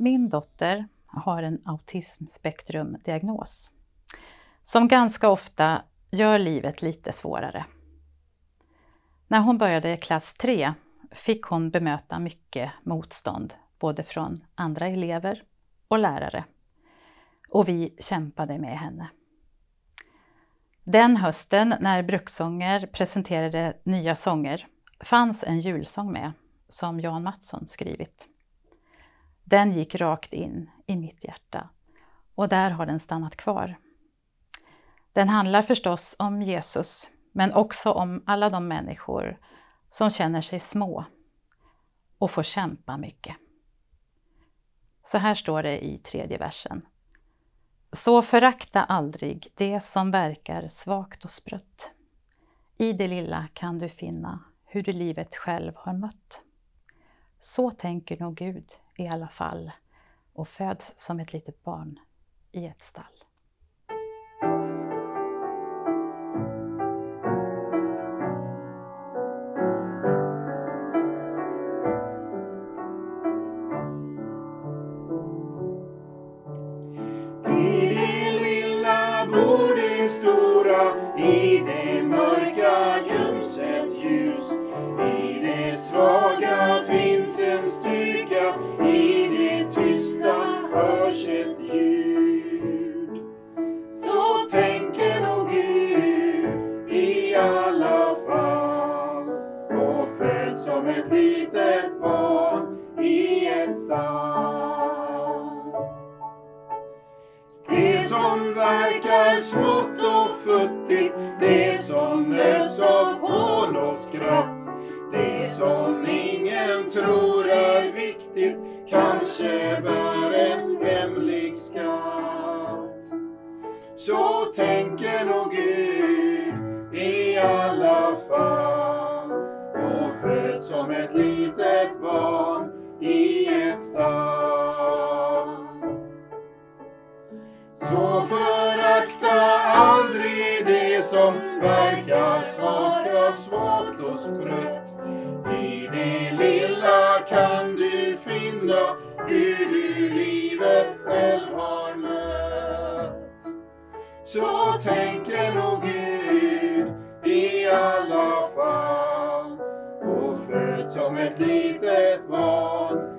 Min dotter har en autismspektrumdiagnos som ganska ofta gör livet lite svårare. När hon började klass 3 fick hon bemöta mycket motstånd, både från andra elever och lärare. Och vi kämpade med henne. Den hösten när Brukssånger presenterade nya sånger fanns en julsång med som Jan Mattsson skrivit. Den gick rakt in i mitt hjärta och där har den stannat kvar. Den handlar förstås om Jesus, men också om alla de människor som känner sig små och får kämpa mycket. Så här står det i tredje versen. Så förakta aldrig det som verkar svagt och sprött. I det lilla kan du finna hur du livet själv har mött. Så tänker nog Gud i alla fall och föds som ett litet barn i ett stall. stiga. I det tysta hörs ett ljud. Så tänker nog Gud i alla fall och föds som ett litet barn i en psalm. Det som verkar smått och futtigt, det som möts av hån och skratt, det som ingen tror riktigt kanske bär en hemlig skatt. Så tänker nog Gud i alla fall och föds som ett litet barn i ett stall. Så förakta aldrig det som verkar svagt och svagt och sprött. I det lilla kan du finna hur du livet själv har mött. Så tänker nog Gud i alla fall och föds som ett litet barn